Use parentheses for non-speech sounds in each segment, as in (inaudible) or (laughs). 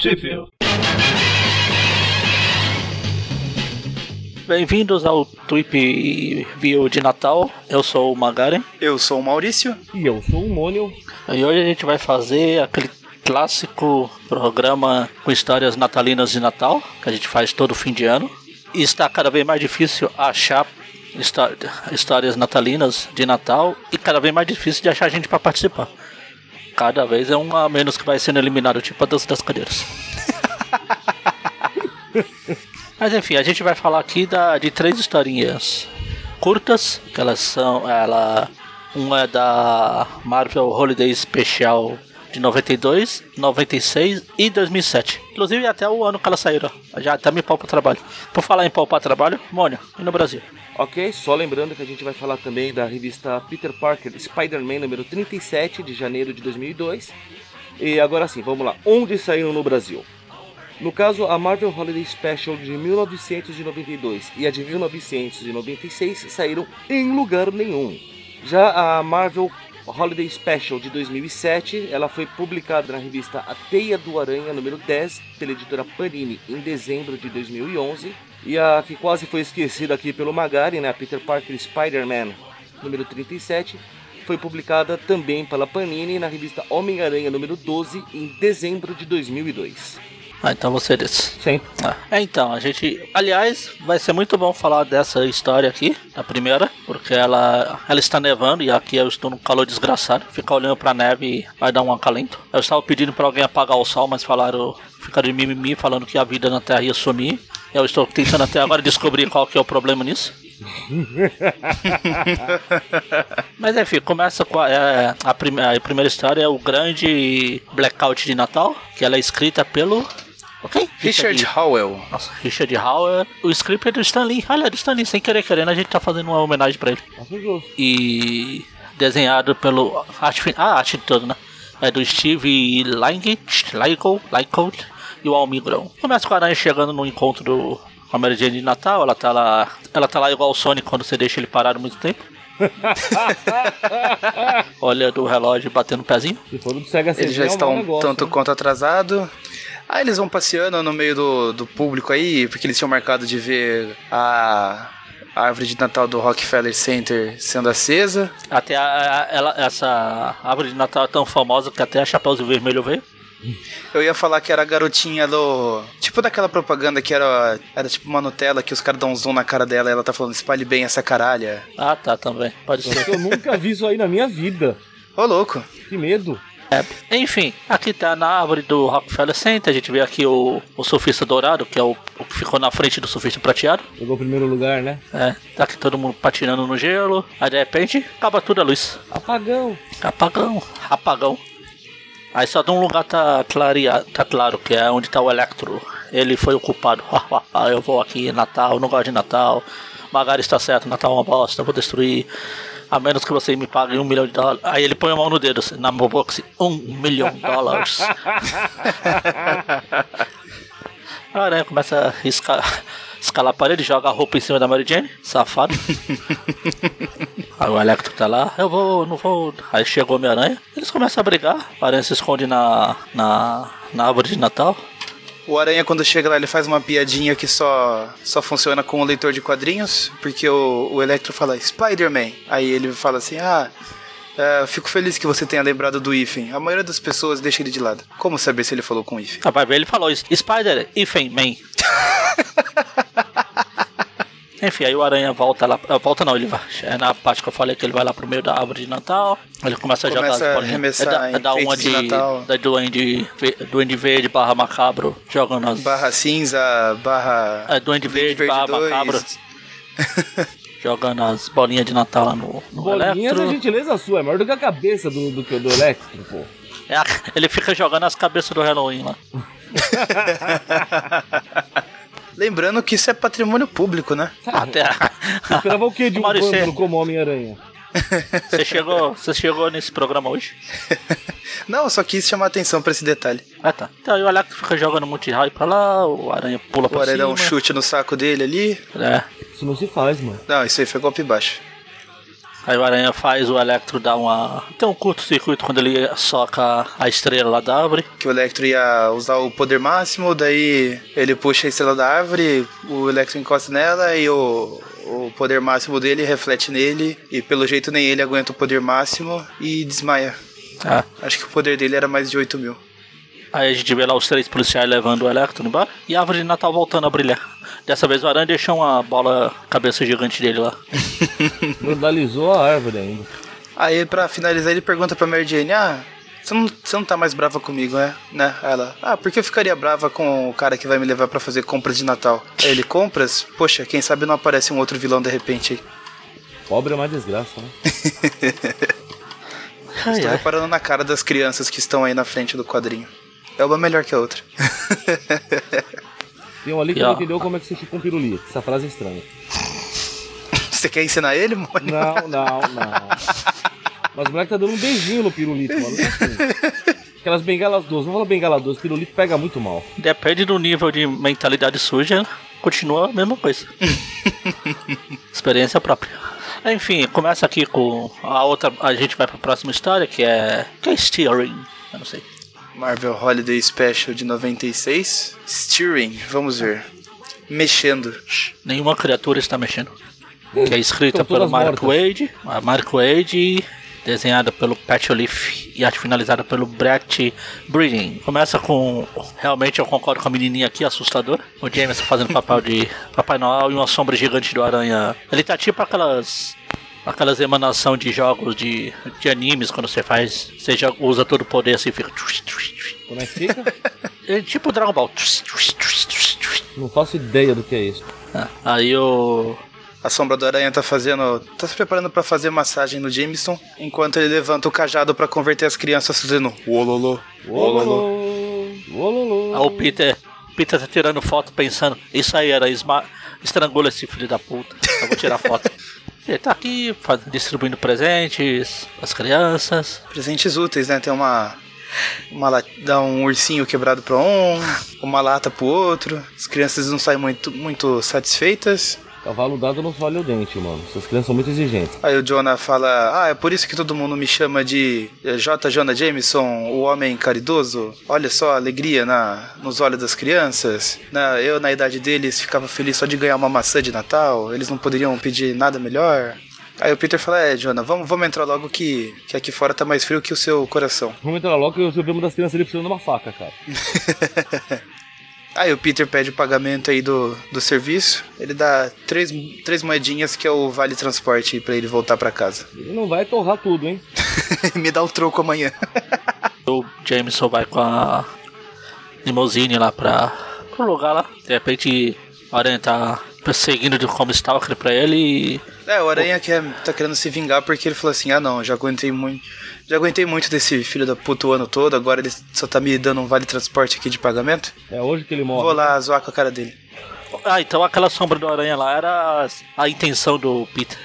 Sheffield. Bem-vindos ao Tweep View de Natal. Eu sou o Magaren. Eu sou o Maurício. E eu sou o Mônio. E hoje a gente vai fazer aquele clássico programa com histórias natalinas de Natal, que a gente faz todo fim de ano. E está cada vez mais difícil achar histó- histórias natalinas de Natal e cada vez mais difícil de achar gente para participar. Cada vez é um a menos que vai sendo eliminado, tipo a dança das cadeiras. (laughs) Mas enfim, a gente vai falar aqui da, de três historinhas curtas, que elas são. Ela, uma é da Marvel Holiday Special de 92, 96 e 2007. Inclusive até o ano que elas saíram. Já até me poupa trabalho. Por falar em poupar trabalho, Mônio, e no Brasil? Ok, só lembrando que a gente vai falar também da revista Peter Parker Spider-Man número 37 de janeiro de 2002. E agora sim, vamos lá. Onde saíram no Brasil? No caso, a Marvel Holiday Special de 1992 e a de 1996 saíram em lugar nenhum. Já a Marvel Holiday Special de 2007, ela foi publicada na revista A Teia do Aranha número 10 pela editora Panini em dezembro de 2011. E a que quase foi esquecida aqui pelo Magari, né, a Peter Parker Spider-Man número 37, foi publicada também pela Panini na revista Homem-Aranha número 12 em dezembro de 2002. Ah, então você desse. Sim. Ah, é, então, a gente. Aliás, vai ser muito bom falar dessa história aqui, a primeira, porque ela, ela está nevando e aqui eu estou num calor desgraçado. Ficar olhando pra neve vai dar um acalento. Eu estava pedindo pra alguém apagar o sol, mas falaram. Ficaram de mimimi falando que a vida na Terra ia sumir. Eu estou tentando até agora descobrir qual que é o problema nisso. (laughs) Mas enfim, começa com a, é, a, prime- a primeira história é o grande blackout de Natal, que ela é escrita pelo. Ok? Richard Howell. Nossa, Richard Howell. O script é do Stan Lee. Olha, do Stan Lee, sem querer querendo, a gente tá fazendo uma homenagem pra ele. E desenhado pelo. Arte, ah, arte de todo, né? É do Steve Lycott, Lycott, Lycott e o Almigron. Começa com a aranha chegando no encontro do com a Mary Jane de Natal. Ela tá lá. Ela tá lá igual o Sonic quando você deixa ele parado muito tempo. (laughs) Olhando o relógio batendo o pezinho. Se for do Sega CD, Eles já é um estão negócio, tanto hein? quanto atrasados. Aí eles vão passeando no meio do, do público aí, porque eles tinham marcado de ver a, a árvore de Natal do Rockefeller Center sendo acesa. Até a, a- ela, essa árvore de Natal é tão famosa que até a Chapeuzinho Vermelho veio. Eu ia falar que era a garotinha do. Tipo daquela propaganda que era. Era tipo uma Nutella que os caras dão um zoom na cara dela e ela tá falando, espalhe bem essa caralha. Ah, tá, também. Pode ser. Eu nunca vi isso aí na minha vida. Ô louco. Que medo. É, Enfim, aqui tá na árvore do Rockefeller Center. A gente vê aqui o, o surfista dourado, que é o, o que ficou na frente do surfista prateado. Pegou o primeiro lugar, né? É, tá aqui todo mundo patinando no gelo. Aí de repente acaba tudo a luz. Apagão. Apagão, apagão. Aí só de um lugar tá, clareado, tá claro, que é onde tá o Electro. Ele foi o culpado. (laughs) eu vou aqui, Natal, não gosto de Natal. Magari está certo, Natal é uma bosta, eu vou destruir. A menos que você me pague um milhão de dólares. Aí ele põe a mão no dedo, assim, na boca, assim, um milhão de dólares. (laughs) A aranha começa a escalar, escalar a parede, joga a roupa em cima da Mary Jane, safado. (laughs) Aí o Electro tá lá, eu vou, não vou. Aí chegou a aranha eles começam a brigar, a aranha se esconde na, na, na árvore de Natal. O Aranha, quando chega lá, ele faz uma piadinha que só, só funciona com o leitor de quadrinhos, porque o, o Electro fala Spider-Man. Aí ele fala assim: Ah, é, fico feliz que você tenha lembrado do Ifen. A maioria das pessoas deixa ele de lado. Como saber se ele falou com o Ifen? Ah, vai ver, ele falou isso, Spider, Ifen, man. (laughs) Enfim, aí o Aranha volta lá. ah, Volta não, ele vai. É na parte que eu falei que ele vai lá pro meio da árvore de Natal. Ele começa a jogar Começa a bolinhas. arremessar é da, é da uma de de. Natal. Da Duende, Duende Verde barra macabro jogando as. Barra cinza, barra. É, Duende Verde, barra dois. macabro (laughs) jogando as bolinhas de Natal lá no, no Bolinhas Electro. é gentileza sua, é maior do que a cabeça do, do, do Electro, pô. É ele fica jogando as cabeças do Halloween lá. (laughs) Lembrando que isso é patrimônio público, né? (laughs) Até Você esperava o quê de um Maurício, como Homem-Aranha? (laughs) você chegou, você chegou nesse programa hoje? (laughs) Não, eu só quis chamar atenção pra esse detalhe. Ah tá. Então aí o Alex fica jogando um monte de raio pra lá, o aranha pula O pra Aranha cima. dá um chute no saco dele ali. É. Isso não se faz, mano. Não, isso aí foi golpe baixo. Aí o Aranha faz o Electro dar uma. Tem um curto-circuito quando ele soca a estrela lá da árvore. Que o Electro ia usar o poder máximo, daí ele puxa a estrela da árvore, o Electro encosta nela e o, o poder máximo dele reflete nele. E pelo jeito nem ele aguenta o poder máximo e desmaia. Ah. Acho que o poder dele era mais de 8 mil. Aí a gente vê lá os três policiais levando o Electro embora e a árvore de Natal voltando a brilhar. Dessa vez o Aranha deixou uma bola cabeça gigante dele lá. (laughs) Vandalizou a árvore ainda. Aí pra finalizar ele pergunta pra Mary Jane, ah, você não, você não tá mais brava comigo, né? né? Ela, ah, por que eu ficaria brava com o cara que vai me levar pra fazer compras de Natal? Aí ele, compras? Poxa, quem sabe não aparece um outro vilão de repente aí. Pobre é uma desgraça, né? (laughs) Ai, Estou ai. reparando na cara das crianças que estão aí na frente do quadrinho. É uma melhor que a outra. (laughs) Tem um ali que não entendeu como é que você chupa um pirulito. Essa frase é estranha. Você quer ensinar ele, Mônio? Não, não, não. Mas o moleque tá dando um beijinho no pirulito, mano. Não é assim. Aquelas bengalas doces. Vamos falar bengala doce. Pirulito pega muito mal. Depende do nível de mentalidade suja, continua a mesma coisa. (laughs) Experiência própria. Enfim, começa aqui com a outra. A gente vai pra próxima história que é. que é Steering. Eu não sei. Marvel Holiday Special de 96. Steering, vamos ver. Mexendo. Nenhuma criatura está mexendo. Que é escrita pelo Mark mortas. Wade. A Mark Wade, desenhada pelo Pat Olive e arte finalizada pelo Brett Breeding. Começa com. Realmente eu concordo com a menininha aqui, assustadora. O Jameson fazendo papel de Papai Noel e uma sombra gigante do Aranha. Ele tá tipo aquelas. Aquelas emanação de jogos de, de animes quando você faz. Você já usa todo o poder assim, fica. Como é que fica? É tipo Dragon Ball. Não faço ideia do que é isso. Aí o. A sombra do aranha tá fazendo. tá se preparando pra fazer massagem no Jameson, enquanto ele levanta o cajado pra converter as crianças fazendo ololô. Ololô. Ololô. Aí o Peter. Peter tá tirando foto pensando, isso aí era esma... estrangula esse filho da puta. Eu vou tirar foto. (laughs) Ele tá aqui distribuindo presentes às crianças. Presentes úteis, né? Tem uma. Uma dá um ursinho quebrado pra um, uma lata pro outro. As crianças não saem muito, muito satisfeitas. Cavalo dado não falha o dente, mano. Essas crianças são muito exigentes. Aí o Jonah fala: Ah, é por isso que todo mundo me chama de eh, J. Jonah Jameson, o homem caridoso. Olha só a alegria na, nos olhos das crianças. Na, eu, na idade deles, ficava feliz só de ganhar uma maçã de Natal. Eles não poderiam pedir nada melhor. Aí o Peter fala: É, Jonah, vamos, vamos entrar logo que, que aqui fora tá mais frio que o seu coração. Vamos entrar logo que eu vi uma das crianças ali precisando de uma faca, cara. (laughs) Aí o Peter pede o pagamento aí do, do serviço. Ele dá três, três moedinhas que é o vale transporte pra ele voltar pra casa. Ele não vai torrar tudo, hein? (laughs) Me dá o troco amanhã. (laughs) O Jameson vai com a limousine lá pra, pro lugar lá. De repente o Aranha tá perseguindo de como stalker pra ele e. É, o Aranha quer, tá querendo se vingar porque ele falou assim: ah não, já aguentei muito. Já aguentei muito desse filho da puta o ano todo, agora ele só tá me dando um vale transporte aqui de pagamento. É hoje que ele morre. Vou lá zoar com a cara dele. Ah, então aquela sombra do Aranha lá era a, intenção do Peter.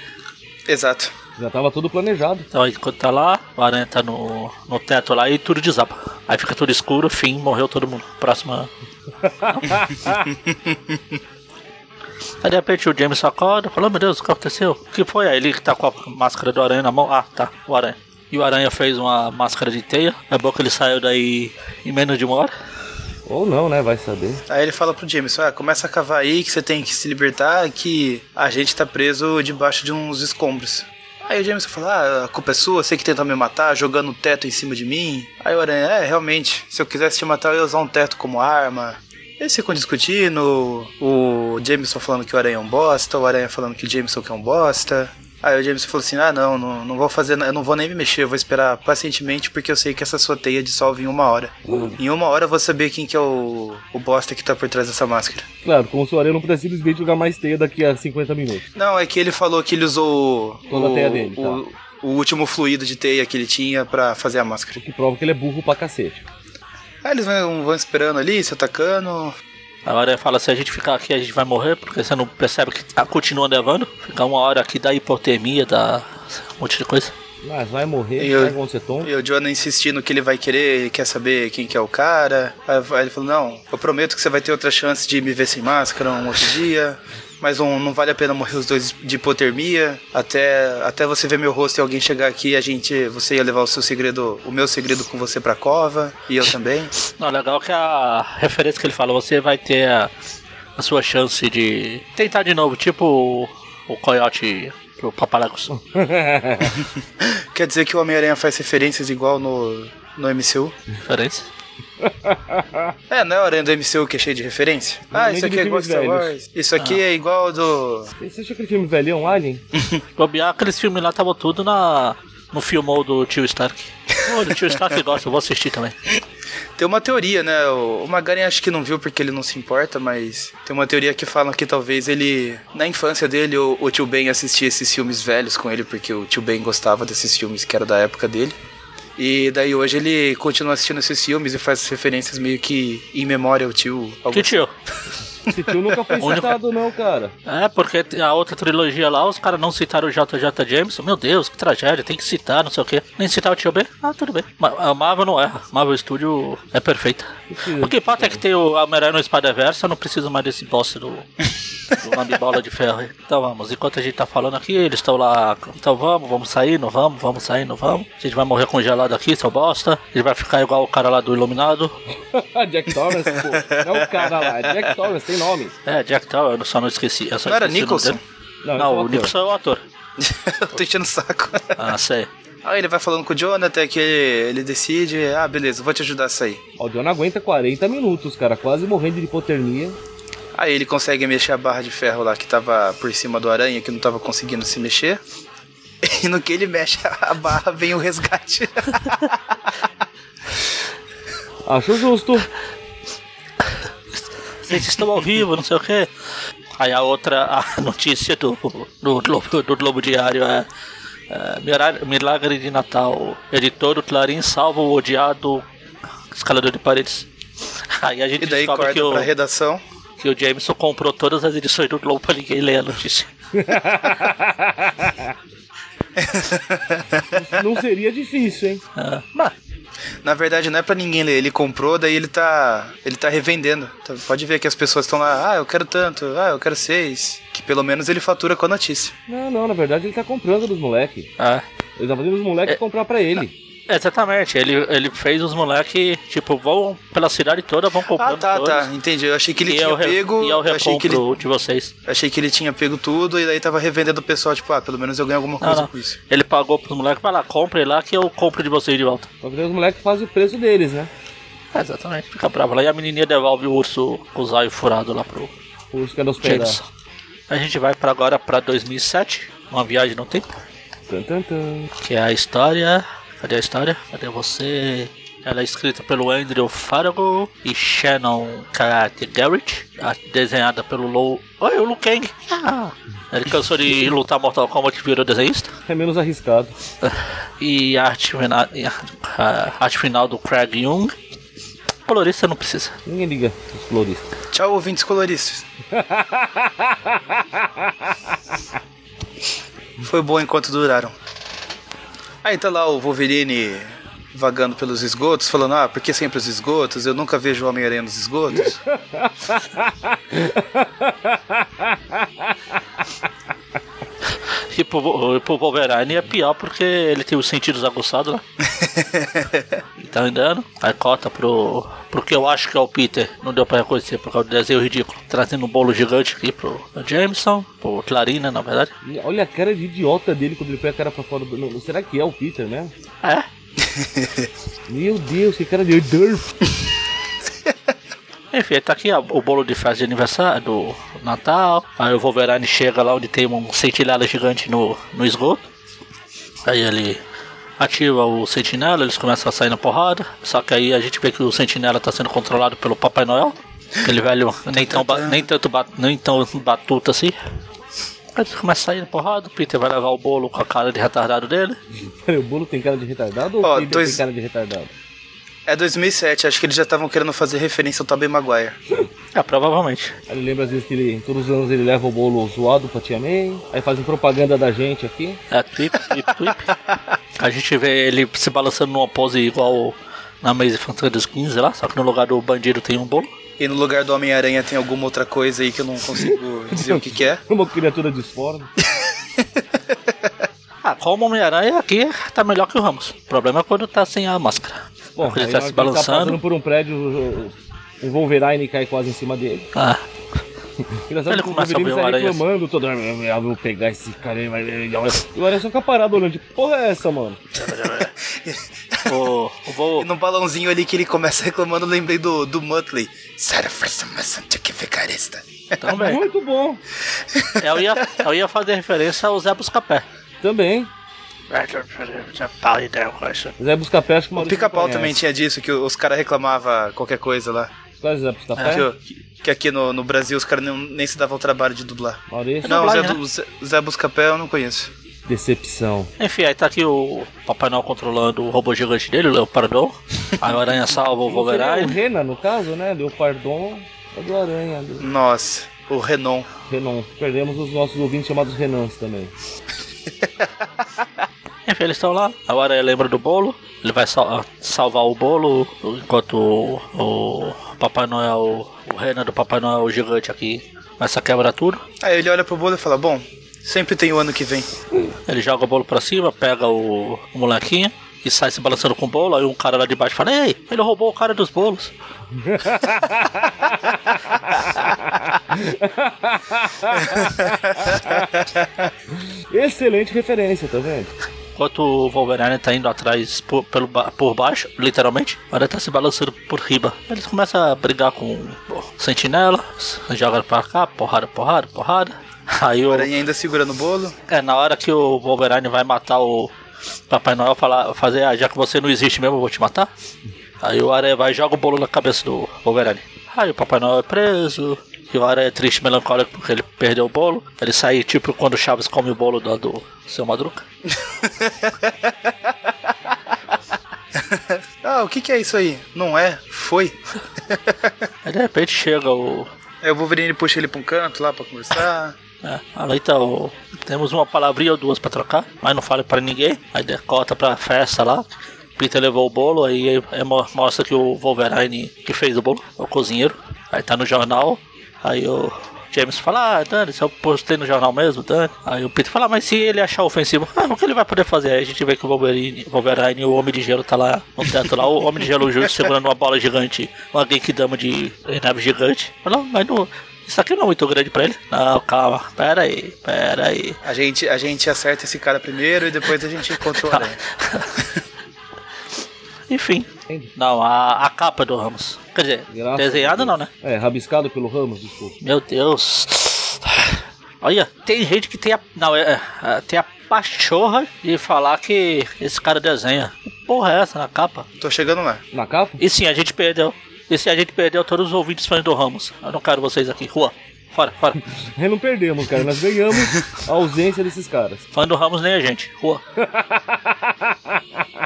Exato. Já tava tudo planejado. Então aí quando tá lá, o Aranha tá no, no teto lá e tudo desaba. Aí fica tudo escuro, fim, morreu todo mundo. Próxima. (laughs) Aí de repente o James acorda, fala, "Oh, meu Deus, o que aconteceu? O que foi? Aí ele tá com a máscara do aranha na mão. Ah, tá, o aranha. E o aranha fez uma máscara de teia. É bom que ele saiu daí em menos de uma hora. Ou não, né? Vai saber. Aí ele fala pro Jameson: ah, começa a cavar aí que você tem que se libertar, que a gente tá preso debaixo de uns escombros. Aí o Jameson fala: ah, a culpa é sua, você que tentou me matar, jogando o teto em cima de mim. Aí o Aranha: é, realmente, se eu quisesse te matar, eu ia usar um teto como arma. Eles ficam discutindo, o Jameson falando que o Aranha é um bosta, o Aranha falando que o Jameson que é um bosta. Aí o Jameson falou assim: ah, não, não, não vou fazer, eu não vou nem me mexer, eu vou esperar pacientemente porque eu sei que essa sua teia dissolve em uma hora. Em uma hora eu vou saber quem que é o, o bosta que tá por trás dessa máscara. Claro, como se o Aranha não pudesse simplesmente jogar mais teia daqui a 50 minutos. Não, é que ele falou que ele usou Toda a o, teia dele, tá. o, o último fluido de teia que ele tinha pra fazer a máscara. O que prova que ele é burro pra cacete. Aí eles vão, vão esperando ali, se atacando. A aranha fala, se a gente ficar aqui a gente vai morrer, porque você não percebe que tá- continua nevando. Ficar uma hora aqui dá hipotermia, dá um monte de coisa. Mas vai morrer, E vai vão ser tonto. E o Jonah insistindo que ele vai querer, ele quer saber quem que é o cara. Aí aí ele falou, não, eu prometo que você vai ter outra chance de me ver sem máscara um outro dia. Mas não, não vale a pena morrer os dois de hipotermia. Até, até você ver meu rosto e alguém chegar aqui, a gente, você ia levar o seu segredo, o meu segredo com você pra cova, e eu também. (laughs) Não, legal que a referência que ele falou, você vai ter a, a sua chance de tentar de novo, tipo o, o coiote pro Papalagos. (laughs) Quer dizer que o Homem-Aranha faz referências igual no, no MCU? Referência? (laughs) É, não é o Aranha do MCU que é cheio de referência? Ah, nem isso aqui é igual a Star. Wars. Isso aqui é igual ao do. Você achou aquele filme velhão, Alien? (laughs) Bobear, aqueles filmes lá tava tudo na, no filmou do tio Stark. (laughs) Olha, o tio Stark gosta, eu vou assistir também. Tem uma teoria, né? O o Magaren acho que não viu porque ele não se importa, mas tem uma teoria que fala que talvez ele, na infância dele, o, o tio Ben assistia esses filmes velhos com ele, porque o tio Ben gostava desses filmes que era da época dele. E daí hoje ele continua assistindo esses filmes e faz referências meio que em memória ao tio. Que tio? (laughs) Esse tio nunca foi (laughs) citado, não, cara. É, porque a outra trilogia lá, os caras não citaram o JJ Jameson. Meu Deus, que tragédia, tem que citar, não sei o quê. Nem citar o tio B? Ah, tudo bem. A Marvel não erra. Marvel Studio é perfeita. O que importa é que tem o Homem-Aranha no Spider-Verse, eu não preciso mais desse boss do, do Lambibola de ferro aí. Então vamos, enquanto a gente tá falando aqui, eles estão lá. Então vamos, vamos sair, não vamos, vamos sair, não vamos. A gente vai morrer congelado aqui, seu bosta. A gente vai ficar igual o cara lá do Iluminado. (laughs) Jack Torrance, pô. É o cara lá, é Jack Torrance, tem nome. É, Jack Tower, eu só não esqueci. Eu só Não era Nicholson? Não, Não, o. Nicholson é o ator. (laughs) Eu tô enchendo o saco. Ah, sei. (laughs) Aí ele vai falando com o Jonathan até que ele, ele decide, ah, beleza, vou te ajudar a sair. Ó, o John aguenta 40 minutos, cara, quase morrendo de hipotermia. Aí ele consegue mexer a barra de ferro lá que tava por cima do aranha, que não tava conseguindo se mexer. (laughs) E no que ele mexe a barra, vem o resgate. Acho justo. Vocês estão ao vivo, não sei o quê. Aí a outra a notícia do, do, Globo, do Globo Diário é, é Mira- Milagre de Natal. Editor do Clarim salva o odiado escalador de paredes. Aí a gente E daí descobre corta que o, pra redação. que o Jameson comprou todas as edições do Globo pra ninguém ler a notícia. (laughs) Não seria difícil, hein? Ah, mas, Na verdade, não é pra ninguém ler. Ele comprou, daí ele tá. Ele tá revendendo. Tá- Pode ver que as pessoas estão lá, ah, eu quero tanto, ah, eu quero seis. Que pelo menos ele fatura com a notícia. Não, não, na verdade ele tá comprando dos moleques. ah, Ele tá fazendo os moleques É. comprar pra ele. Exatamente, ele, ele fez os moleques, tipo, vão pela cidade toda, vão Ah, comprando tá, todos. tá, entendi. Eu achei que ele e é tinha o, re- pego. e é o eu achei que, ele, de vocês. achei que ele tinha pego tudo e daí tava revendendo o pessoal, tipo, ah, pelo menos eu ganho alguma coisa não. com isso. Ele pagou pros moleques, vai lá, compre lá que eu compro de vocês de volta. Que os moleques fazem o preço deles, né? É, exatamente, fica bravo lá. E a menininha devolve o urso com o zóio furado lá pro Os que nos pegar. Jameson. A gente vai pra agora pra 2007, uma viagem no tempo, Tan, tan, tan. que é a história. Cadê a história? Cadê você? Ela é escrita pelo Andrew Farago e Shannon Karate Garrett, a- desenhada pelo Lou. Oi, o Liu Kang! Ah, ele cansou de lutar Mortal Kombat e virou desenhista. É menos arriscado. E a arte, fina- e a- arte final do Craig Young. Colorista não precisa. Ninguém liga os floristas. Tchau, ouvintes coloristas. (laughs) Foi bom enquanto duraram. Aí tá lá o Wolverine vagando pelos esgotos, falando, ah, por que sempre os esgotos? Eu nunca vejo o Homem-Aranha nos esgotos. E pro, pro Wolverine é pior porque ele tem os sentidos aguçados lá. (laughs) Tá andando, aí corta pro, pro que eu acho que é o Peter. Não deu pra reconhecer por causa do desenho ridículo. Trazendo um bolo gigante aqui pro Jameson, pro Clarina, na verdade. Olha a cara de idiota dele quando ele põe a cara pra fora do. Não, será que é o Peter, né? É, (laughs) Meu Deus, que cara de Durf. (laughs) Enfim, tá aqui ó, o bolo de festa de aniversário do Natal. Aí o Wolverine chega lá onde tem um sentinela gigante no, no esgoto. Aí ele ativa o sentinela, eles começam a sair na porrada. Só que aí a gente vê que o sentinela tá sendo controlado pelo Papai Noel. Aquele velho nem, tão ba- nem, tanto ba- nem tão batuta assim. Aí eles começam a sair na porrada. O Peter vai levar o bolo com a cara de retardado dele. Peraí, o bolo tem cara de retardado ou Ó, o Peter dois- tem cara de retardado? É 2007, acho que eles já estavam querendo fazer referência ao Tobey Maguire. (laughs) É, provavelmente. Aí ele lembra às vezes que ele, todos os anos ele leva o bolo zoado pra Tia May. Aí fazem propaganda da gente aqui. É, tweep, tweep, tweep. A gente vê ele se balançando numa pose igual na Maze Fantasy 15 lá, só que no lugar do bandido tem um bolo. E no lugar do Homem-Aranha tem alguma outra coisa aí que eu não consigo dizer o que, que é. (laughs) Uma criatura disforme. (laughs) Ah, como Homem-Aranha aqui tá melhor que o Ramos. O problema é quando tá sem a máscara. Bom, ele tá se que ele tá balançando. passando por um prédio, o Wolverine cai quase em cima dele. Ah, Engraçado Ele que o Wolverine sai reclamando toda hora. Eu vou pegar esse cara aí, vai. E o aranha só fica parado olhando, tipo, porra é essa, mano? o, o voo. E no balãozinho ali que ele começa reclamando, eu lembrei do, do Muttley. Sarah Ficarista. Também. Muito bom. Eu ia, eu ia fazer referência ao Zé Buscapé. Também. Zé Buscapé, acho que o pica-pau também tinha disso, que os caras reclamavam qualquer coisa lá. Qual é? Que, que aqui no, no Brasil os caras nem, nem se davam o trabalho de dublar. Maurício. Não, o Zé, dublagem, Du- Zé, Zé Buscapé eu não conheço. Decepção. Enfim, aí tá aqui o Papai Noel controlando o robô gigante dele, o Leopardon. Aí o Aranha salva o seria o Wolverine. Rena, no caso, né? Leopardon é do Aranha. Do Nossa, o Renon. Renan. Perdemos os nossos ouvintes chamados Renans também. (laughs) Enfim, eles estão lá. A Aranha lembra do bolo. Ele vai sal- salvar o bolo enquanto o, o Papai Noel, o Renan do Papai Noel gigante aqui, começa a quebrar tudo. Aí ele olha pro bolo e fala: Bom, sempre tem o ano que vem. Ele joga o bolo pra cima, pega o, o molequinho e sai se balançando com o bolo. Aí um cara lá de baixo fala: Ei, ele roubou o cara dos bolos. (laughs) Excelente referência, tá vendo? Enquanto o Wolverine tá indo atrás por, pelo, por baixo, literalmente, o Aranha tá se balançando por riba. Eles começam a brigar com o sentinela, joga pra cá, porrada, porrada, porrada. Aí O o, aranha ainda segurando o bolo. é, na hora que o Wolverine vai matar o Papai Noel, falar, fazer, ah, já que você não existe mesmo, eu vou te matar. Aí o Aranha vai e joga o bolo na cabeça do Wolverine. Aí o Papai Noel é preso. E o Aranha é triste, melancólico porque ele perdeu o bolo. Ele sai tipo quando o Chaves come o bolo do, do seu Madruga. (laughs) Ah, o que, que é isso aí? Não é? Foi? (laughs) Aí de repente chega o. Aí o Wolverine puxa ele pra um canto lá pra conversar. É, ali tá o. Temos uma palavrinha ou duas pra trocar, mas não fale pra ninguém. Aí decota pra festa lá. Peter levou o bolo, aí é, mo- mostra que o Wolverine que fez o bolo, é o cozinheiro. Aí tá no jornal. Aí o James fala, ah, Dani, se eu postei no jornal mesmo, Dani. Aí o Peter fala, mas se ele achar ofensivo, ah, (laughs) o que ele vai poder fazer? Aí a gente vê que o Wolverine, Wolverine o Homem de Gelo tá lá no teto lá, o Homem de Gelo justo segurando uma bola gigante, uma Genkidama de nave gigante. Fala, mas não, isso aqui não é muito grande pra ele. Não, calma, pera aí, pera aí. A gente, a gente acerta esse cara primeiro e depois a gente encontra o aranha. Enfim, Entendi. não, a, a capa do Ramos. Quer dizer, Graças desenhada não, né? É, rabiscado pelo Ramos, desculpa. Meu Deus. Olha, tem gente que tem a. Não, é, é, tem a pachorra de falar que esse cara desenha. Que porra é essa na capa? Tô chegando lá. Na capa? E sim, a gente perdeu. E sim, a gente perdeu todos os ouvintes fãs do Ramos. Eu não quero vocês aqui. Rua. Fora, fora. (laughs) Nós não perdemos, cara. Nós ganhamos a ausência desses caras. Fã do Ramos nem a gente. Rua. (laughs)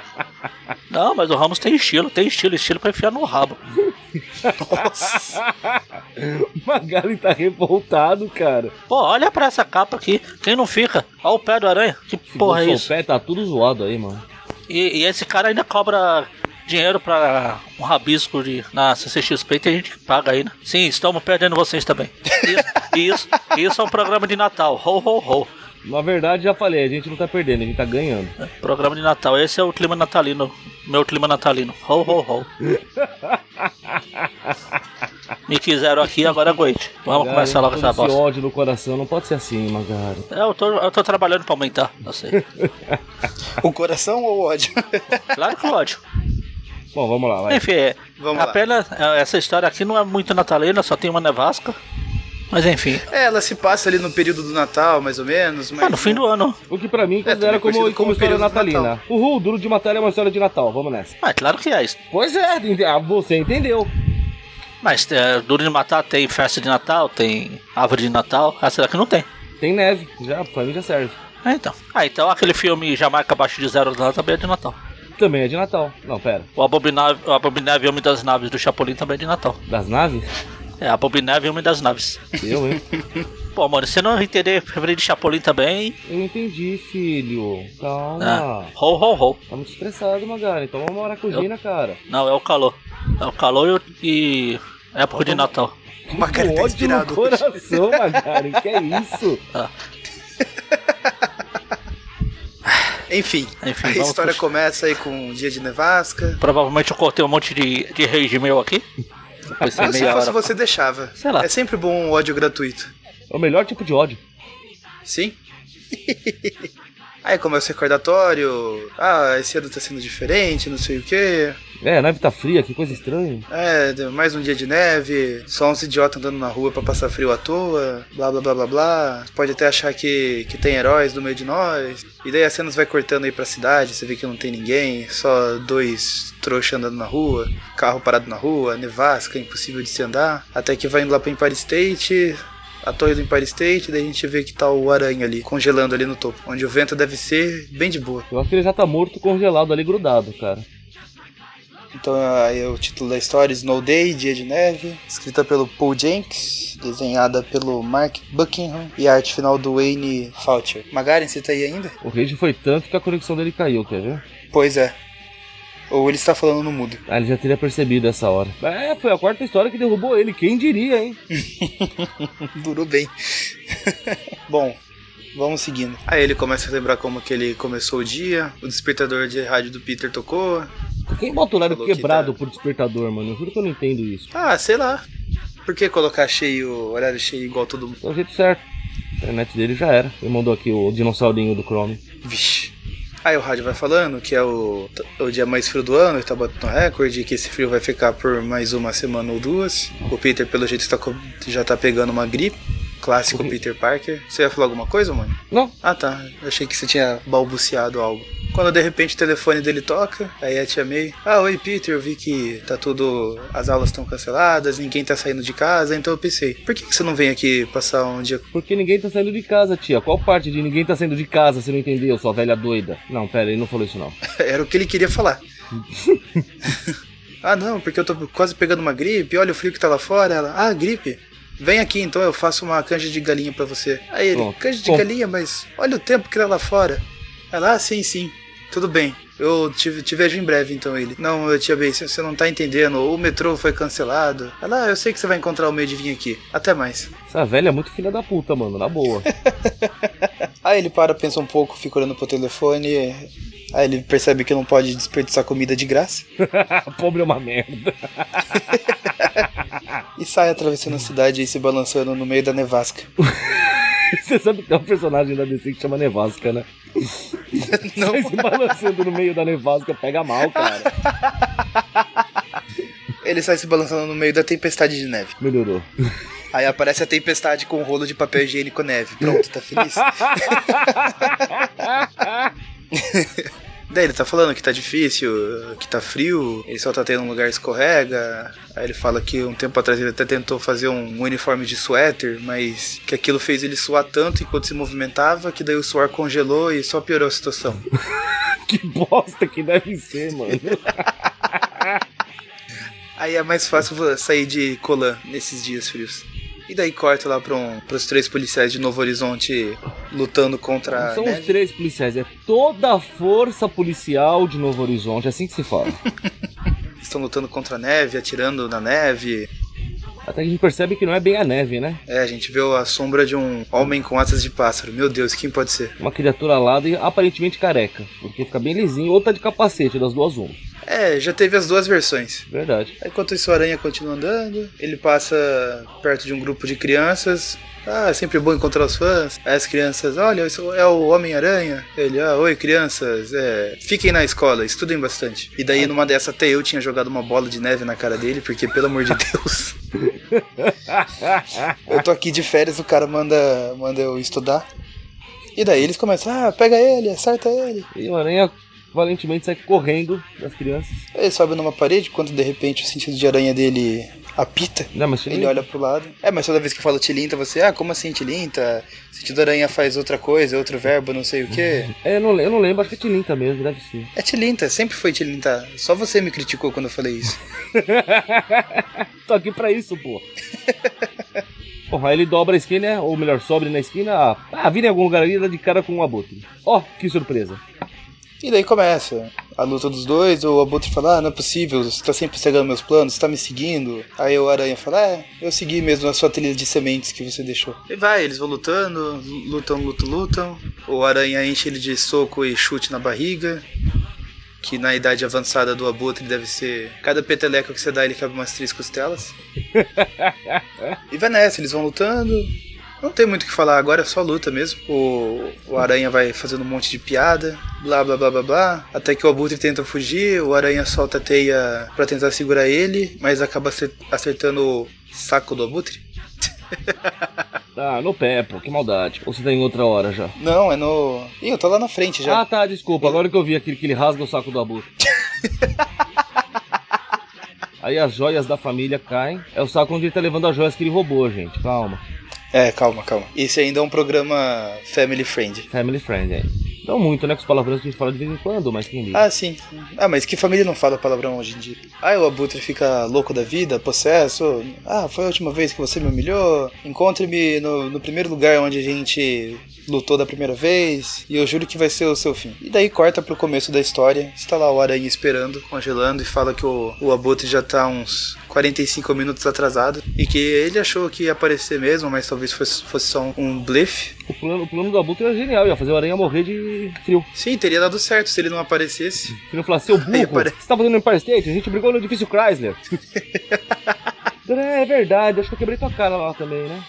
Não, mas o Ramos tem estilo, tem estilo, estilo pra enfiar no rabo. (laughs) Magali tá revoltado, cara. Pô, olha pra essa capa aqui. Quem não fica? Olha o pé do aranha. Que porra é isso? pé, tá tudo zoado aí, mano. E, e esse cara ainda cobra dinheiro pra um rabisco de, na CCXP e tem gente que paga aí, né? Sim, estamos perdendo vocês também. Isso, isso, isso é um programa de Natal. Ho, ho, ho. Na verdade, já falei, a gente não tá perdendo, a gente tá ganhando. Programa de Natal. Esse é o clima natalino. Meu clima natalino. Ho, ho, ho. (laughs) Me quiseram aqui, agora aguente. Vamos Magali, começar logo essa esse bosta. ódio no coração, não pode ser assim, Magali. É, Eu tô, eu tô trabalhando pra aumentar, eu sei. (laughs) O coração ou o ódio? (laughs) Claro que ódio. Bom, vamos lá, vai. Enfim, é, Vamos lá. apenas é, essa história aqui não é muito natalina, só tem uma nevasca. Mas enfim, É, ela se passa ali no período do Natal, mais ou menos. Mas ah, no fim do ano. O que pra mim considera também como, como, como história natalina. Natal. Uhul, Duro de Matar é uma história de Natal, vamos nessa. Ah, claro que é isso. Pois é, ah, você entendeu. Mas é, Duro de Matar tem festa de Natal, tem árvore de Natal. Essa daqui não tem. Tem neve, já, pra mim já serve. É, então. Ah, então aquele filme Jamaica abaixo de zero anos também é de Natal. Também é de Natal. Não, pera. O Abominável, o Abominável Homem das Naves do Chapolin também é de Natal. Das naves? É, Abominável Homem das Naves. Eu, hein? (laughs) Pô, mano, você não entender fevereiro de Chapolin também? Eu não entendi, filho. Ah, Calma. ho, ho, ho. Tá muito estressado, Magali. Toma uma maracujina, cara. Não, é o calor. É o calor e, e Época de Natal. O Magari tá ódio no inspirado hoje. coração, Magari. Que é isso? (laughs) Enfim, Enfim, a história pro- começa aí com um dia de nevasca. Provavelmente eu cortei um monte de, de rage meu aqui. Vai ser Ah, se fosse hora. você, deixava. Sei lá. É sempre bom um ódio gratuito. É o melhor tipo de ódio. Sim? (laughs) Aí começa o recordatório. Ah, esse ano tá sendo diferente, não sei o quê. É, a neve tá fria, que coisa estranha. É, mais um dia de neve. Só uns idiotas andando na rua pra passar frio à toa. Blá blá blá blá blá. Pode até achar que, que tem heróis no meio de nós. E daí as cenas vai cortando aí pra cidade. Você vê que não tem ninguém. Só dois trouxas andando na rua. Carro parado na rua. Nevasca, impossível de se andar. Até que vai indo lá pro Empire State. A torre do Empire State, daí a gente vê que tá o aranha ali, congelando ali no topo. Onde o vento deve ser bem de boa. Eu acho que ele já tá morto, congelado ali, grudado, cara. Então aí é o título da história, Snow Day, Dia de Neve, escrita pelo Paul Jenks, desenhada pelo Mark Buckingham e a arte final do Wayne Faucher. Magaren, você tá aí ainda? O rage foi tanto que a conexão dele caiu, quer ver? Pois é. Ou ele está falando no mudo. Ah, ele já teria percebido essa hora. É, foi a quarta história que derrubou ele, quem diria, hein? (laughs) Durou bem. (laughs) Bom, vamos seguindo. Aí ele começa a lembrar como que ele começou o dia, o despertador de rádio do Peter tocou. Quem bota o horário Falou que quebrado tá- por despertador, mano? Eu juro que eu não entendo isso. Ah, sei lá. Por que colocar cheio, horário cheio igual todo mundo? É o jeito certo. A internet dele já era. Ele mandou aqui o dinossaurinho do Chrome. Vixe. Aí o rádio vai falando que é o, o dia mais frio do ano, ele tá batendo recorde, que esse frio vai ficar por mais uma semana ou duas. O Peter, pelo jeito, tá, já tá pegando uma gripe. Clássico. Peter Parker. Você ia falar alguma coisa, mano? Não, Ah tá, eu achei que você tinha balbuciado algo. Quando de repente o telefone dele toca, aí a tia May, ah oi Peter, eu vi que tá tudo. as aulas estão canceladas, ninguém tá saindo de casa, então eu pensei, por que, que você não vem aqui passar um dia. porque ninguém tá saindo de casa, tia. Qual parte de ninguém tá saindo de casa, você não entendeu, sua velha doida? Não, pera, ele não falou isso não. (laughs) Era o que ele queria falar. (laughs) ah não, porque eu tô quase pegando uma gripe, olha o frio que tá lá fora. Ela, ah, gripe. Vem aqui então, eu faço uma canja de galinha pra você. Aí ele, canja de Bom. galinha, mas olha o tempo que tá lá fora. Ela, ah, sim, sim. Tudo bem. Eu te, te vejo em breve, então ele. Não, tia Bey, você você não tá entendendo. O metrô foi cancelado. Ela, ah, eu sei que você vai encontrar o meio de vir aqui. Até mais. Essa velha é muito filha da puta, mano, na boa. (laughs) Aí ele para, pensa um pouco, fica olhando pro telefone. Aí ele percebe que não pode desperdiçar comida de graça. (laughs) Pobre é uma merda. (laughs) E sai atravessando a cidade e se balançando no meio da nevasca. Você sabe que tem um personagem da DC que chama Nevasca, né? (laughs) Não. Sai se balançando no meio da nevasca, pega mal, cara. Ele sai se balançando no meio da tempestade de neve. Melhorou. Aí aparece a tempestade com um rolo de papel higiênico neve. Pronto, tá feliz? (laughs) Daí ele tá falando que tá difícil, que tá frio, ele só tá tendo um lugar escorrega. Aí ele fala que um tempo atrás ele até tentou fazer um uniforme de suéter, mas que aquilo fez ele suar tanto enquanto se movimentava que daí o suor congelou e só piorou a situação. (laughs) Que bosta que deve ser, mano. (laughs) Aí é mais fácil sair de Colan nesses dias frios. E daí corta lá pra um, pros três policiais de Novo Horizonte lutando contra Não são os três policiais, é toda a força policial de Novo Horizonte, é assim que se fala. (laughs) Estão lutando contra a neve, atirando na neve. Até que a gente percebe que não é bem a neve, né? É, a gente vê a sombra de um homem com asas de pássaro. Meu Deus, quem pode ser? Uma criatura alada e aparentemente careca. Porque fica bem lisinho, ou tá de capacete, das duas uma. É, já teve as duas versões. Verdade. Enquanto isso, o Aranha continua andando. Ele passa perto de um grupo de crianças. Ah, é sempre bom encontrar os fãs. Aí as crianças, olha, isso é o Homem-Aranha. Ele, ah, oi, crianças, é, fiquem na escola, estudem bastante. E daí, numa dessa, até eu tinha jogado uma bola de neve na cara dele, porque, pelo amor de Deus. (laughs) eu tô aqui de férias, o cara manda, manda eu estudar. E daí eles começam, ah, pega ele, acerta ele. E o aranha valentemente sai correndo das crianças. Ele sobe numa parede, quando de repente o sentido de aranha dele apita. Não, mas Ele olha pro lado. É, mas toda vez que eu falo tilinta, você, ah, como assim tilinta? Sentido aranha faz outra coisa, outro verbo, não sei o quê. (laughs) É, eu não, eu não lembro, acho que é Tilinta mesmo, deve ser. É tilinta, sempre foi tilinta. Só você me criticou quando eu falei isso. (laughs) Tô aqui pra isso, pô. (laughs) Bom, aí ele dobra a esquina, ou melhor, sobe na esquina. Ah, vira em algum lugar ali e dá de cara com um abutre. Ó, que surpresa. E daí começa. a luta dos dois, o Abutre fala, ah, não é possível, você tá sempre cegando meus planos, você tá me seguindo. Aí o Aranha fala, é, eu segui mesmo a sua trilha de sementes que você deixou. E vai, eles vão lutando, lutam, lutam, lutam. O Aranha enche ele de soco e chute na barriga. Que na idade avançada do Abutre deve ser. Cada peteleco que você dá, ele cabe umas três costelas. (laughs) e vai nessa, eles vão lutando. Não tem muito o que falar, agora é só luta mesmo. O, o Aranha vai fazendo um monte de piada, blá blá blá blá blá. Até que o Abutre tenta fugir, o Aranha solta a teia pra tentar segurar ele, mas acaba acertando o saco do Abutre. (laughs) Ah, no pé, pô, que maldade. Ou você tá em outra hora já? Não, é no. Ih, eu tô lá na frente já. Ah, tá, desculpa. Agora que eu vi aquele que ele rasga o saco do Abutre. (laughs) Aí as joias da família caem. É o saco onde ele tá levando as joias que ele roubou, gente. Calma. É, calma, calma. Esse ainda é um programa family friend. Family friend, é. Não muito, né? Com os palavrões que a gente fala de vez em quando, mas quem liga. Ah, sim. Ah, mas que família não fala palavrão hoje em dia? Ah, o Abutre fica louco da vida, possesso. Ah, foi a última vez que você me humilhou. Encontre-me no, no primeiro lugar onde a gente lutou da primeira vez, e eu juro que vai ser o seu fim. E daí corta pro começo da história, está lá o Aranha esperando, congelando, e fala que o, o Abutre já tá uns 45 minutos atrasado, e que ele achou que ia aparecer mesmo, mas talvez fosse, fosse só um, um blefe. O plano, o plano do Abutre era genial, ia fazer o Aranha morrer de frio. Sim, teria dado certo se ele não aparecesse. Se ele não falasse, seu burro, apare... você tá fazendo Empire State? A gente brigou no edifício Chrysler. (laughs) É verdade, acho que eu quebrei tua cara lá também, né?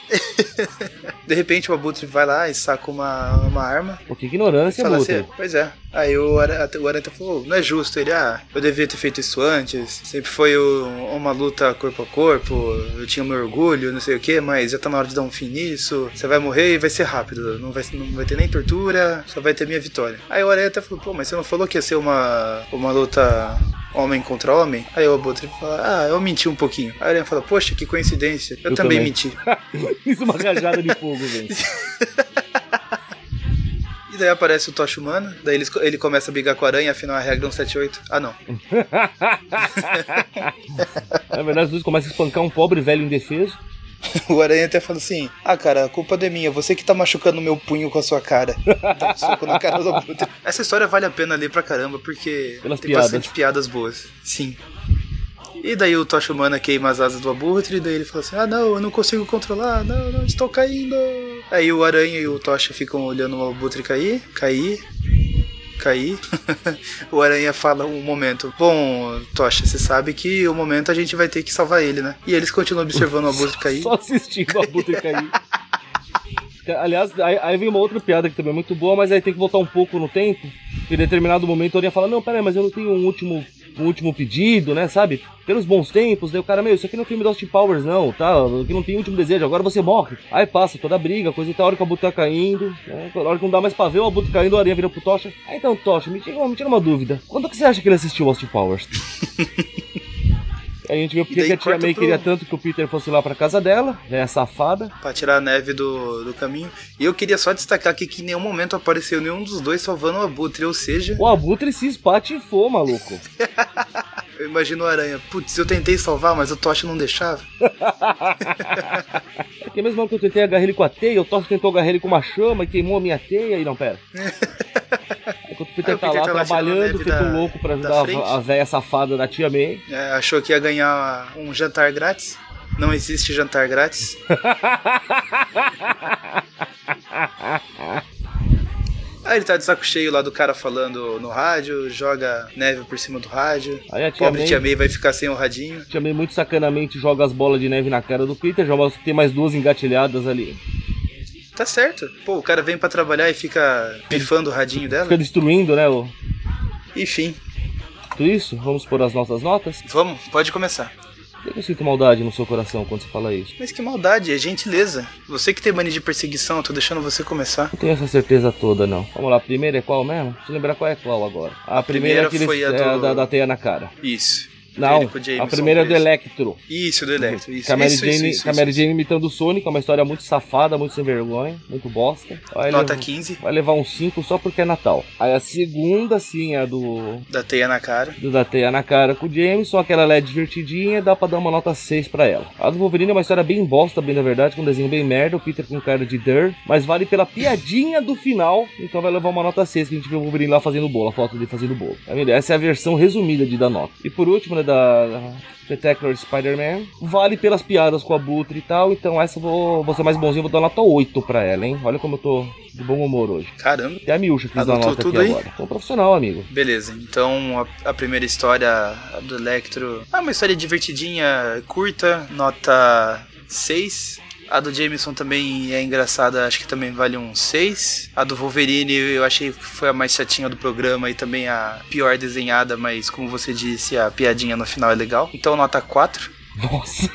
(laughs) De repente o Abutre vai lá e saca uma, uma arma. Pô, que ignorância, Abutre. Assim, pois é. Aí o Aranha falou, não é justo. Ele, ah, eu devia ter feito isso antes. Sempre foi o, uma luta corpo a corpo. Eu tinha meu orgulho, não sei o que, mas já tá na hora de dar um fim nisso. Você vai morrer e vai ser rápido. Não vai, não vai ter nem tortura, só vai ter minha vitória. Aí o até falou, pô, mas você não falou que ia ser uma, uma luta homem contra homem? Aí o Abutre fala, ah, eu menti um pouquinho. Aí a Aranha fala, poxa, que coincidência. Eu, eu também, também menti. (laughs) Isso é uma rajada de fogo, velho. (laughs) E daí aparece o Tocha Humana, daí ele, ele começa a brigar com a aranha, afinal a regra é um 78. Ah, não. (laughs) Na verdade, os dois começam a espancar um pobre velho indefeso. (laughs) O Aranha até fala assim: Ah, cara, a culpa é minha, você que tá machucando meu punho com a sua cara. (laughs) Dá um soco na cara do Essa história vale a pena ler pra caramba, porque Pelas tem piadas. bastante piadas boas. Sim. E daí o Tocha Humana queima as asas do abutre, e daí ele fala assim: Ah, não, eu não consigo controlar, não, não, estou caindo. Aí o Aranha e o Tocha ficam olhando o abutre cair, cair, cair. (laughs) o Aranha fala um momento: Bom, Tocha, você sabe que o momento a gente vai ter que salvar ele, né? E eles continuam observando o abutre cair. Só assistindo o abutre cair. Aliás, aí, aí, vem uma outra piada que também é muito boa, mas aí tem que voltar um pouco no tempo. Em determinado momento, o Aranha fala: Não, peraí, mas eu não tenho um último um último pedido, né, sabe? Pelos bons tempos, daí o cara, meu, isso aqui não é filme do Austin Powers, não, tá? Aqui não tem último desejo, agora você morre. Aí passa toda a briga, coisa e tal, a hora que o Abutre tá caindo, né? A hora que não dá mais pra ver, o Abutre caindo, a aranha vira pro Tocha. Aí então, Tocha, me tira, me tira uma dúvida. Quando que você acha que ele assistiu Austin Powers? (laughs) A gente viu porque que a tia May pro... queria tanto que o Peter fosse lá pra casa dela, né, safada. Pra tirar a neve do, do caminho. E eu queria só destacar aqui que em nenhum momento apareceu nenhum dos dois salvando o Abutre, ou seja... O Abutre se espatifou, maluco. (laughs) eu imagino o Aranha. Putz, eu tentei salvar, mas o Tocha não deixava. (laughs) é que mesmo que eu tentei agarrar ele com a teia, o Tocha tentou agarrar ele com uma chama e queimou a minha teia e não, pera. (laughs) Enquanto o Peter, tá lá tá trabalhando, feito da, louco pra ajudar a velha safada da tia May. É, achou que ia ganhar um jantar grátis. Não existe jantar grátis. (laughs) Aí ele tá de saco cheio lá do cara falando no rádio, joga neve por cima do rádio. Aí a tia Pobre May, tia May vai ficar sem o radinho. Tia May muito sacanamente joga as bolas de neve na cara do Peter, que tem mais duas engatilhadas ali. Tá certo. Pô, o cara vem para trabalhar e fica pifando o radinho dela. Fica destruindo, né? O... Enfim. Tudo isso? Vamos por as nossas notas? Vamos, pode começar. Eu sinto maldade no seu coração quando você fala isso. Mas que maldade, é gentileza. Você que tem mania de perseguição, eu tô deixando você começar. Não tenho essa certeza toda, não. Vamos lá, a primeira é qual mesmo? Deixa eu lembrar qual é qual agora. A, a primeira, primeira foi a, do... é, da, da teia na cara. Isso. Não, a primeira é do. Electro. Isso, do Electro. Isso, Com a Mary isso, Jane, isso, isso, com a Mary isso. Jane imitando o Sonic, é uma história muito safada, muito sem vergonha, muito bosta. Vai Nota levar- 15, Vai levar um 5 só porque é Natal. Aí a segunda, sim, é a do, da teia na cara. do da teia na cara com o James, só que ela é divertidinha, dá pra dar uma nota 6 pra ela. A do Wolverine é uma história bem bosta, bem na verdade, com um desenho bem merda, o Peter com cara de Dur, mas vale pela piadinha do final, então vai levar uma nota 6, que a gente vê o Wolverine lá fazendo bolo, a foto dele fazendo bolo. Essa é a versão resumida de dar nota. E por último, né, da Spectacular Spider-Man, vale pelas piadas com a Butre e tal, então essa eu vou, vou ser mais bonzinho, vou dar nota 8 pra ela, hein? Olha como eu tô de bom humor hoje. Caramba. Até a Miúcha quis dar nota tudo aqui aí? agora. Um profissional, amigo. Beleza, então a, a primeira história do Electro é uma história divertidinha, curta, nota 6. A do Jameson também é engraçada, acho que também vale um 6. A do Wolverine eu achei que foi a mais chatinha do programa e também a pior desenhada, mas como você disse, a piadinha no final é legal. Então nota 4. Nossa.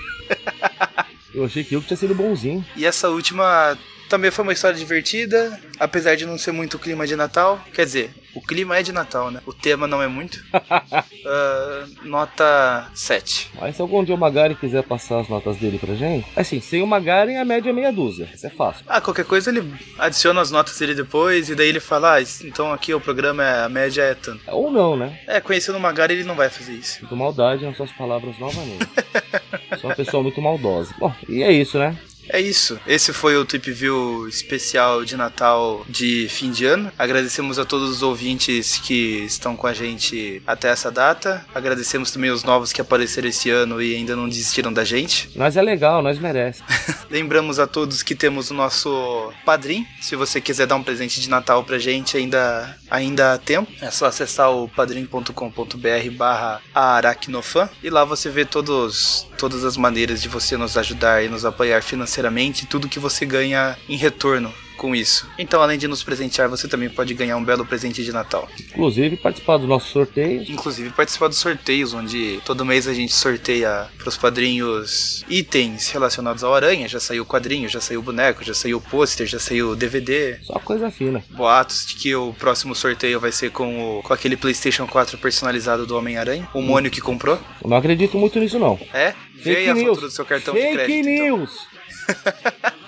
(laughs) eu achei que eu que tinha sido bonzinho. E essa última também foi uma história divertida, apesar de não ser muito clima de Natal. Quer dizer, o clima é de Natal, né? O tema não é muito. (laughs) Ah, nota 7. Mas se algum dia o Magari quiser passar as notas dele pra gente, assim, sem o Magari a média é meia dúzia. Isso é fácil. Ah, qualquer coisa ele adiciona as notas dele depois e daí ele fala, ah, então aqui o programa, é, a média é tanto. Ou não, né? É, conhecendo o Magari ele não vai fazer isso. Muito maldade nas suas palavras novamente. (laughs) Sou uma pessoa muito maldosa. Bom, e é isso, né? É isso. Esse foi o Trip View especial de Natal de fim de ano. Agradecemos a todos os ouvintes que estão com a gente até essa data. Agradecemos também os novos que apareceram esse ano e ainda não desistiram da gente. (laughs) Nós é legal, nós merece. Lembramos a todos que temos o nosso padrim. Se você quiser dar um presente de Natal pra gente, ainda, ainda há tempo. É só acessar o padrim.com.br barra aracnofan e lá você vê todos, todas as maneiras de você nos ajudar e nos apoiar financeiramente e tudo que você ganha em retorno com isso. Então, além de nos presentear, você também pode ganhar um belo presente de Natal. Inclusive, participar do nosso sorteio. Inclusive participar dos sorteios, onde todo mês a gente sorteia pros padrinhos itens relacionados ao Aranha. Já saiu quadrinho, já saiu boneco, já saiu pôster, já saiu DVD. Só coisa fina. Boatos de que o próximo sorteio vai ser com, o, com aquele PlayStation 4 personalizado do Homem-Aranha. O Mônio que comprou. Eu não acredito muito nisso, não. É? Vê aí a news. fatura do seu cartão de Fake crédito. então.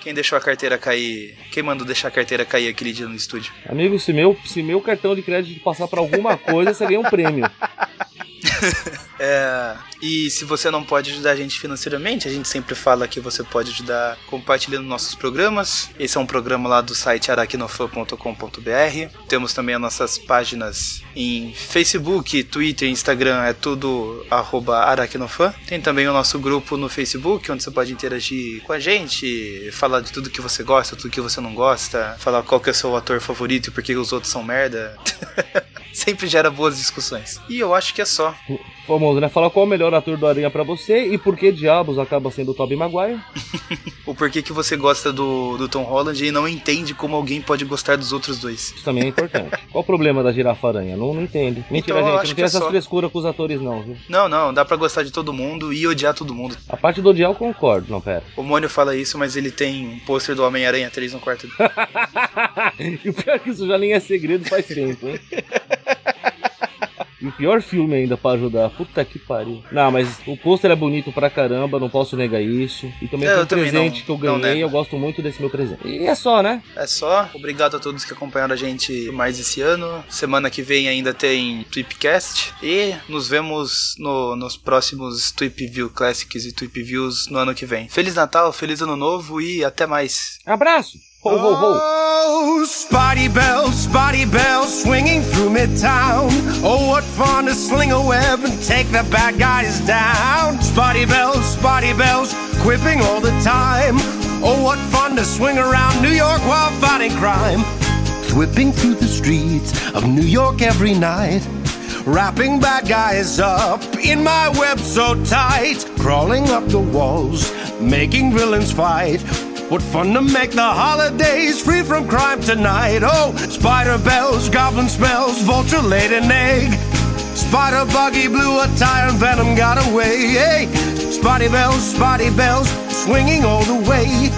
Quem deixou a carteira cair? Quem mandou deixar a carteira cair aquele dia no estúdio? Amigo, se meu, se meu cartão de crédito passar pra alguma coisa, você ganha um prêmio. (laughs) É, e se você não pode ajudar a gente financeiramente, a gente sempre fala que você pode ajudar compartilhando nossos programas. Esse é um programa lá do site aracnofan.com.br. Temos também as nossas páginas em Facebook, Twitter, Instagram, é tudo arroba aracnofan. Tem também o nosso grupo no Facebook, onde você pode interagir com a gente, falar de tudo que você gosta, tudo que você não gosta, falar qual que é o seu ator favorito e por que os outros são merda. (laughs) Sempre gera boas discussões. E eu acho que é só. Né? Fala qual é o melhor ator do Aranha pra você e por que diabos acaba sendo o Tobey Maguire. (laughs) O porquê que você gosta do, do Tom Holland e não entende como alguém pode gostar dos outros dois. Isso também é importante. (laughs) Qual o problema da girafa aranha? Não, não entende. Mentira, Então, gente. Não tem é essas só. frescuras com os atores, não, viu? Não, não, dá pra gostar de todo mundo e odiar todo mundo. A parte do odiar eu concordo. Não, pera. O Mônio fala isso, mas ele tem um pôster do Homem-Aranha 3 no quarto dele. (laughs) e o pior é que isso já nem é segredo faz tempo, hein? E o pior filme ainda pra ajudar. Puta que pariu. Não, mas o pôster é bonito pra caramba, não posso negar isso. E também É, foi um presente não- que eu ganhei, eu gosto muito desse meu presente. E é só, né? É só. Obrigado a todos que acompanharam a gente mais esse ano. Semana que vem ainda tem Tweepcast. E nos vemos no- nos próximos Tweep View Classics e Tweep Views no ano que vem. Feliz Natal, feliz Ano Novo e até mais. Abraço! Ho, ho, ho! Oh, Spotty bells, Spotty bells, swinging through midtown. Oh, what fun to sling a web and take the bad guys down. Spotty bells, Spotty bells, quipping all the time. Oh, what fun to swing around New York while fighting crime. Whipping through the streets of New York every night. Wrapping bad guys up in my web so tight. Crawling up the walls, making villains fight. What fun to make the holidays free from crime tonight. Oh, spider bells, goblin spells, vulture laid an egg. Spider buggy blew a tire and venom got away. Hey, spotty bells, spotty bells, swinging all the way.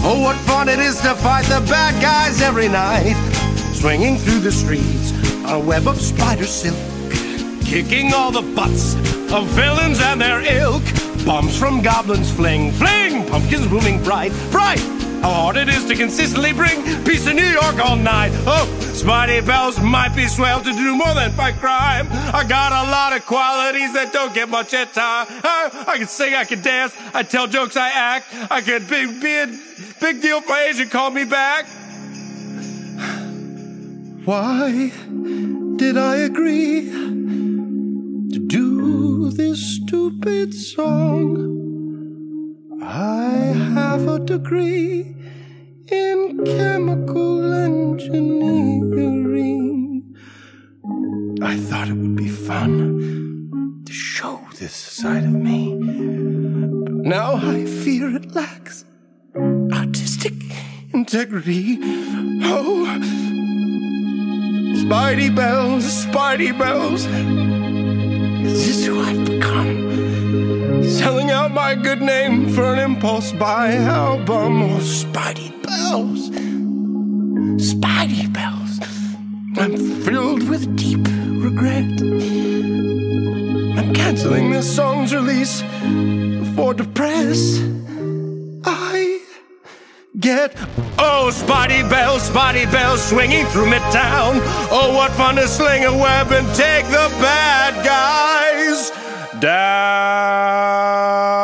Oh, what fun it is to fight the bad guys every night. Swinging through the streets on a web of spider silk. kicking all the butts of villains and their ilk. Bombs from goblins fling, fling, pumpkins blooming bright, bright. How hard it is to consistently bring peace to New York all night. Oh, Spidey Bells might be swell to do more than fight crime. I got a lot of qualities that don't get much at time. I, oh, I can sing, I can dance, I tell jokes, I act. I can be, be a big deal for Asia, call me back. Why did I agree to do stupid song? I have a degree in chemical engineering. I thought it would be fun to show this side of me. But now I fear it lacks artistic integrity. Oh, Spidey bells, Spidey bells. Is this who I've become? Selling out my good name for an impulse buy album. Oh, Spidey bells, Spidey bells. I'm filled with deep regret. I'm canceling this song's release for the press. I get oh spotty bells spotty bells swinging through midtown oh what fun to sling a web and take the bad guy down.